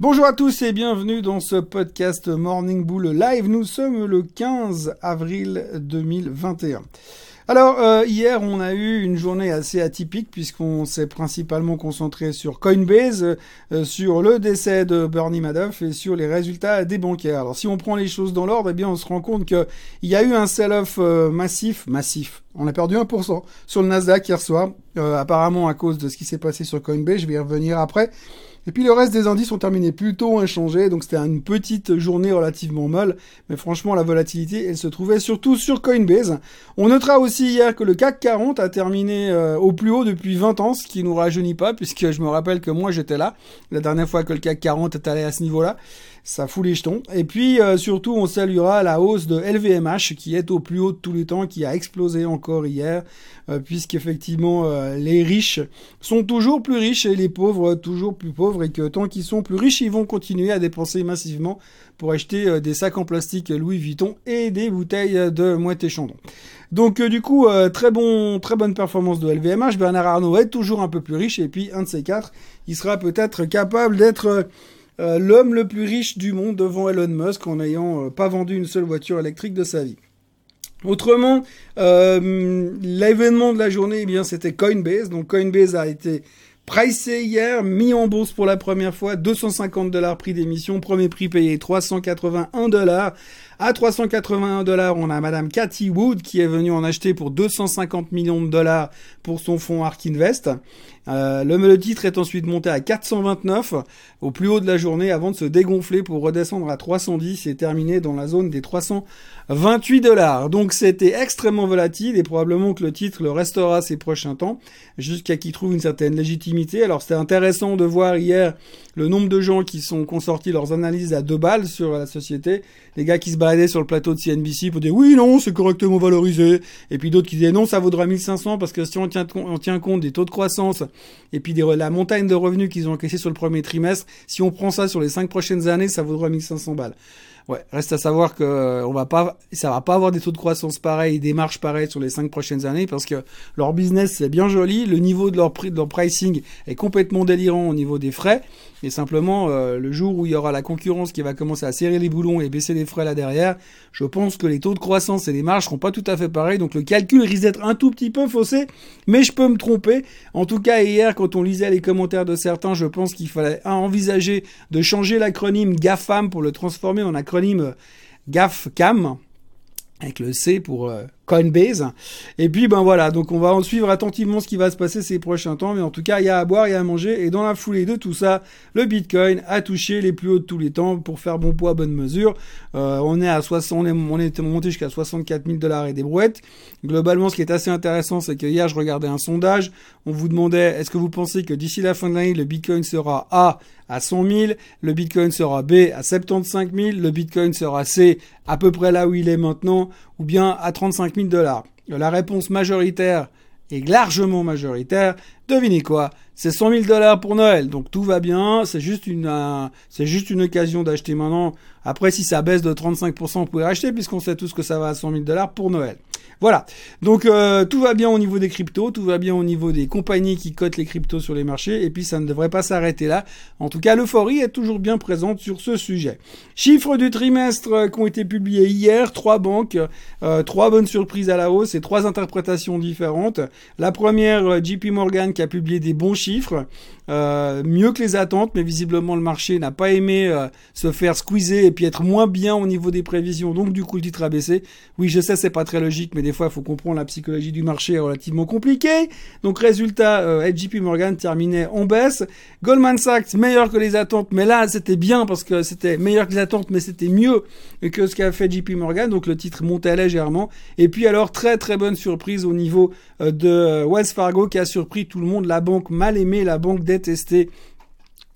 Bonjour à tous et bienvenue dans ce podcast Morning Bull Live. Nous sommes le 15 avril 2021. Alors euh, hier on a eu une journée assez atypique puisqu'on s'est principalement concentré sur Coinbase, euh, sur le décès de Bernie Madoff et sur les résultats des bancaires. Alors si on prend les choses dans l'ordre, eh bien on se rend compte qu'il y a eu un sell-off euh, massif, massif. On a perdu 1% sur le Nasdaq hier soir, apparemment à cause de ce qui s'est passé sur Coinbase. Je vais y revenir après. Et puis le reste des indices ont terminé plutôt inchangés, donc c'était une petite journée relativement molle, mais franchement la volatilité elle se trouvait surtout sur Coinbase. On notera aussi hier que le CAC 40 a terminé euh, au plus haut depuis 20 ans, ce qui nous rajeunit pas, puisque je me rappelle que moi j'étais là, la dernière fois que le CAC 40 est allé à ce niveau-là ça fout les jetons. Et puis euh, surtout, on saluera la hausse de LVMH qui est au plus haut de tous les temps, qui a explosé encore hier, euh, puisqu'effectivement euh, les riches sont toujours plus riches et les pauvres toujours plus pauvres, et que tant qu'ils sont plus riches, ils vont continuer à dépenser massivement pour acheter des sacs en plastique Louis Vuitton et des bouteilles de Moët et Chandon. Donc du coup, très bon, très bonne performance de LVMH. Bernard Arnault est toujours un peu plus riche et puis un de ces quatre, il sera peut-être capable d'être euh, l'homme le plus riche du monde devant Elon Musk en n'ayant euh, pas vendu une seule voiture électrique de sa vie. Autrement, euh, l'événement de la journée, eh c'était Coinbase. Donc Coinbase a été pricé hier, mis en bourse pour la première fois, 250 dollars prix d'émission, premier prix payé 381 dollars. À 381 dollars, on a Madame Cathy Wood qui est venue en acheter pour 250 millions de dollars pour son fonds Ark Invest. Euh, le, titre est ensuite monté à 429 au plus haut de la journée avant de se dégonfler pour redescendre à 310 et terminer dans la zone des 328 dollars. Donc c'était extrêmement volatile et probablement que le titre le restera ces prochains temps jusqu'à qu'il trouve une certaine légitimité. Alors c'était intéressant de voir hier le nombre de gens qui sont consortis leurs analyses à deux balles sur la société. Les gars qui se sur le plateau de CNBC pour dire oui, non, c'est correctement valorisé. Et puis d'autres qui disaient non, ça vaudra 1500 parce que si on tient, on tient compte des taux de croissance et puis des, la montagne de revenus qu'ils ont encaissé sur le premier trimestre, si on prend ça sur les cinq prochaines années, ça vaudra 1500 balles. Reste à savoir que euh, on va pas, ça va pas avoir des taux de croissance pareils, des marges pareilles sur les cinq prochaines années parce que leur business c'est bien joli, le niveau de leur prix, de leur pricing est complètement délirant au niveau des frais, et simplement euh, le jour où il y aura la concurrence qui va commencer à serrer les boulons et baisser les frais là derrière, je pense que les taux de croissance et les marges seront pas tout à fait pareils, donc le calcul risque d'être un tout petit peu faussé, mais je peux me tromper. En tout cas hier, quand on lisait les commentaires de certains, je pense qu'il fallait envisager de changer l'acronyme GAFAM pour le transformer en acronyme acronyme GAFCAM, avec le C pour euh, Coinbase. Et puis ben voilà, donc on va en suivre attentivement ce qui va se passer ces prochains temps, mais en tout cas il y a à boire, il y a à manger, et dans la foulée de tout ça, le Bitcoin a touché les plus hauts de tous les temps pour faire bon poids, bonne mesure. Euh, on est à 60, on est, on est monté jusqu'à 64 000 dollars et des brouettes. Globalement, ce qui est assez intéressant, c'est que hier je regardais un sondage, on vous demandait est-ce que vous pensez que d'ici la fin de l'année le Bitcoin sera A à 100 000, le Bitcoin sera B à 75 000, le Bitcoin sera C à peu près là où il est maintenant, ou bien à 35 000 dollars. La réponse majoritaire est largement majoritaire. Devinez quoi C'est 100 000 dollars pour Noël, donc tout va bien. C'est juste une, c'est juste une occasion d'acheter maintenant. Après, si ça baisse de 35%, vous pouvez acheter puisqu'on sait tous que ça va à 100 000 dollars pour Noël. Voilà. Donc euh, tout va bien au niveau des cryptos, tout va bien au niveau des compagnies qui cotent les cryptos sur les marchés, et puis ça ne devrait pas s'arrêter là. En tout cas, l'euphorie est toujours bien présente sur ce sujet. Chiffres du trimestre euh, qui ont été publiés hier, trois banques, euh, trois bonnes surprises à la hausse et trois interprétations différentes. La première, JP Morgan a publié des bons chiffres. Euh, mieux que les attentes, mais visiblement le marché n'a pas aimé euh, se faire squeezer et puis être moins bien au niveau des prévisions. Donc du coup le titre a baissé. Oui, je sais, c'est pas très logique, mais des fois il faut comprendre la psychologie du marché est relativement compliquée. Donc résultat, euh, JP Morgan terminait en baisse. Goldman Sachs meilleur que les attentes, mais là c'était bien parce que c'était meilleur que les attentes, mais c'était mieux que ce qu'a fait JP Morgan. Donc le titre montait légèrement. Et puis alors très très bonne surprise au niveau de Wells Fargo qui a surpris tout le monde. La banque mal aimée, la banque tester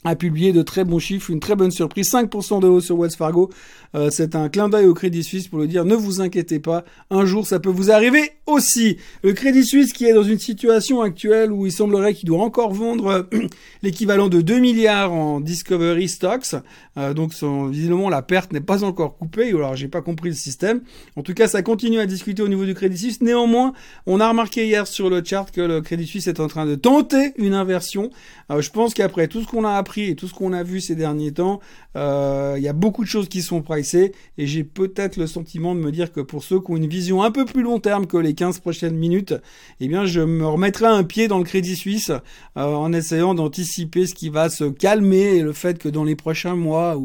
a publié de très bons chiffres, une très bonne surprise, 5% de hausse sur Wells Fargo. Euh, c'est un clin d'œil au Crédit Suisse pour le dire, ne vous inquiétez pas, un jour ça peut vous arriver aussi. Le Crédit Suisse qui est dans une situation actuelle où il semblerait qu'il doit encore vendre euh, l'équivalent de 2 milliards en Discovery Stocks, euh, donc visiblement la perte n'est pas encore coupée, alors j'ai pas compris le système. En tout cas, ça continue à discuter au niveau du Crédit Suisse. Néanmoins, on a remarqué hier sur le chart que le Crédit Suisse est en train de tenter une inversion. je pense qu'après tout ce qu'on a appris et tout ce qu'on a vu ces derniers temps, euh, il y a beaucoup de choses qui sont pricées et j'ai peut-être le sentiment de me dire que pour ceux qui ont une vision un peu plus long terme que les 15 prochaines minutes, eh bien je me remettrai un pied dans le Crédit Suisse euh, en essayant d'anticiper ce qui va se calmer et le fait que dans les prochains mois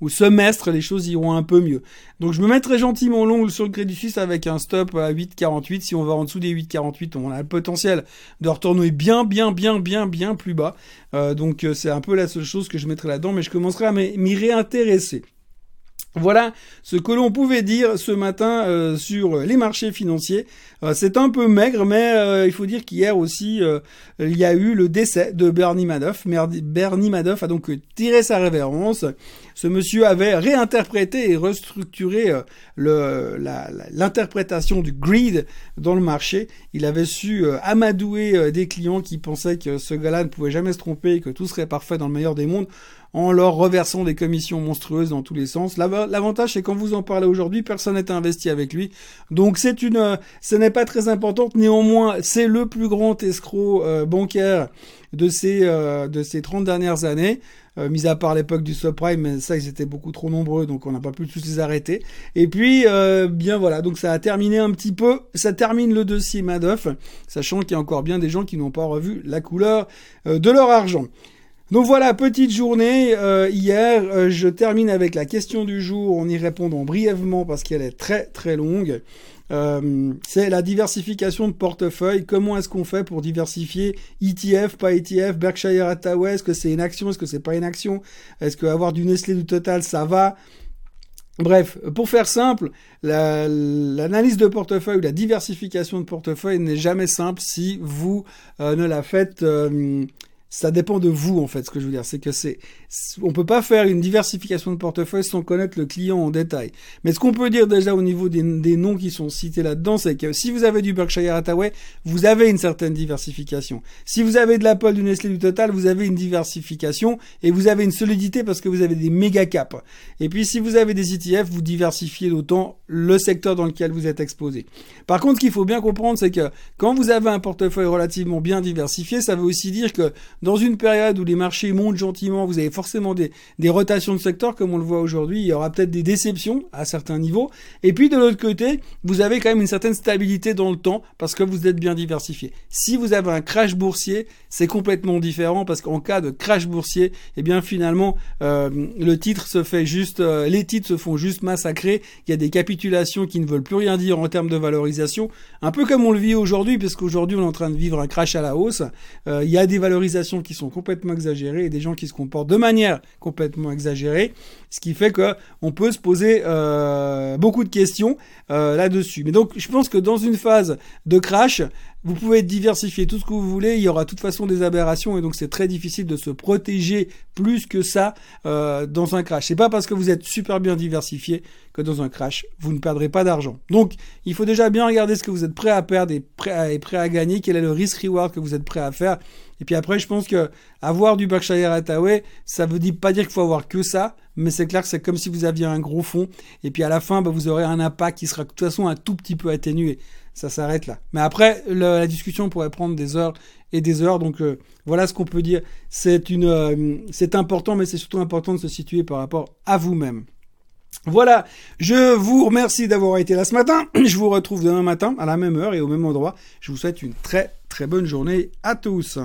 ou semestres, les choses iront un peu mieux. Donc je me mettrai gentiment long sur le Crédit Suisse avec un stop à 8,48. Si on va en dessous des 8,48, on a le potentiel de retourner bien, bien, bien, bien, bien plus bas. Euh, donc euh, c'est un peu la seule chose que je mettrai là-dedans, mais je commencerai à m'y réintéresser. Voilà ce que l'on pouvait dire ce matin euh, sur les marchés financiers. Euh, c'est un peu maigre, mais euh, il faut dire qu'hier aussi, il y a eu le décès de Bernie Madoff. Bernie Madoff a donc tiré sa révérence. Ce monsieur avait réinterprété et restructuré l'interprétation du greed dans le marché. Il avait su amadouer des clients qui pensaient que ce gars-là ne pouvait jamais se tromper et que tout serait parfait dans le meilleur des mondes en leur reversant des commissions monstrueuses dans tous les sens. L'avantage, c'est quand vous en parlez aujourd'hui, personne n'est investi avec lui. Donc c'est une, ce n'est pas très important. Néanmoins, c'est le plus grand escroc euh, bancaire de ces, euh, de ces 30 dernières années. Euh, mis à part l'époque du subprime, mais ça ils étaient beaucoup trop nombreux, donc on n'a pas pu tous les arrêter. Et puis bien voilà, donc ça a terminé un petit peu, ça termine le dossier Madoff, sachant qu'il y a encore bien des gens qui n'ont pas revu la couleur de leur argent. Donc voilà, petite journée euh, hier. Euh, je termine avec la question du jour en y répondant brièvement parce qu'elle est très très longue. Euh, c'est la diversification de portefeuille. Comment est-ce qu'on fait pour diversifier ETF, pas ETF, Berkshire Hathaway? Est-ce que c'est une action? Est-ce que c'est pas une action? Est-ce que avoir du Nestlé, du Total, ça va? Bref, pour faire simple, l'analyse de portefeuille ou la diversification de portefeuille n'est jamais simple si vous ne la faites ça dépend de vous en fait. Ce que je veux dire, c'est que c'est, on peut pas faire une diversification de portefeuille sans connaître le client en détail. Mais ce qu'on peut dire déjà au niveau des, noms qui sont cités là-dedans, c'est que si vous avez du Berkshire Hathaway, vous avez une certaine diversification. Si vous avez de l'Apple, du Nestlé, du Total, vous avez une diversification et vous avez une solidité parce que vous avez des méga caps. Et puis si vous avez des ETF, vous diversifiez d'autant le secteur dans lequel vous êtes exposé. Par contre, ce qu'il faut bien comprendre, c'est que quand vous avez un portefeuille relativement bien diversifié, ça veut aussi dire que dans une période où les marchés montent gentiment, vous avez forcément des, rotations de secteur, comme on le voit aujourd'hui. Il y aura peut-être des déceptions à certains niveaux. Et puis de l'autre côté, vous avez quand même une certaine stabilité dans le temps parce que vous êtes bien diversifié. Si vous avez un crash boursier, c'est complètement différent parce qu'en cas de crash boursier, eh bien finalement, euh, le titre se fait juste, euh, les titres se font juste massacrer. Il y a des capitulations qui ne veulent plus rien dire en termes de valorisation. Un peu comme on le vit aujourd'hui, parce qu'aujourd'hui on est en train de vivre un crash à la hausse. Euh, il y a des valorisations qui sont complètement exagérées et des gens qui se comportent de manière complètement exagérée, ce qui fait que on peut se poser euh, beaucoup de questions euh, là-dessus. Mais donc, je pense que dans une phase de crash, vous pouvez diversifier tout ce que vous voulez, il y aura de toute façon des aberrations et donc c'est très difficile de se protéger plus que ça euh, dans un crash. C'est pas parce que vous êtes super bien diversifié que dans un crash, vous ne perdrez pas d'argent. Donc, il faut déjà bien regarder ce que vous êtes prêt à perdre et prêt à, gagner, quel est le risk reward que vous êtes prêt à faire. Et puis après, je pense que avoir du Berkshire Hathaway, ça veut pas dire qu'il faut avoir que ça, mais c'est clair que c'est comme si vous aviez un gros fond. Et puis à la fin, bah, vous aurez un impact qui sera de toute façon un tout petit peu atténué ça s'arrête là. Mais après, la discussion pourrait prendre des heures et des heures. Donc euh, voilà ce qu'on peut dire. Euh, c'est important, mais c'est surtout important de se situer par rapport à vous-même. Voilà, je vous remercie d'avoir été là ce matin. Je vous retrouve demain matin à la même heure et au même endroit. Je vous souhaite une très très bonne journée à tous.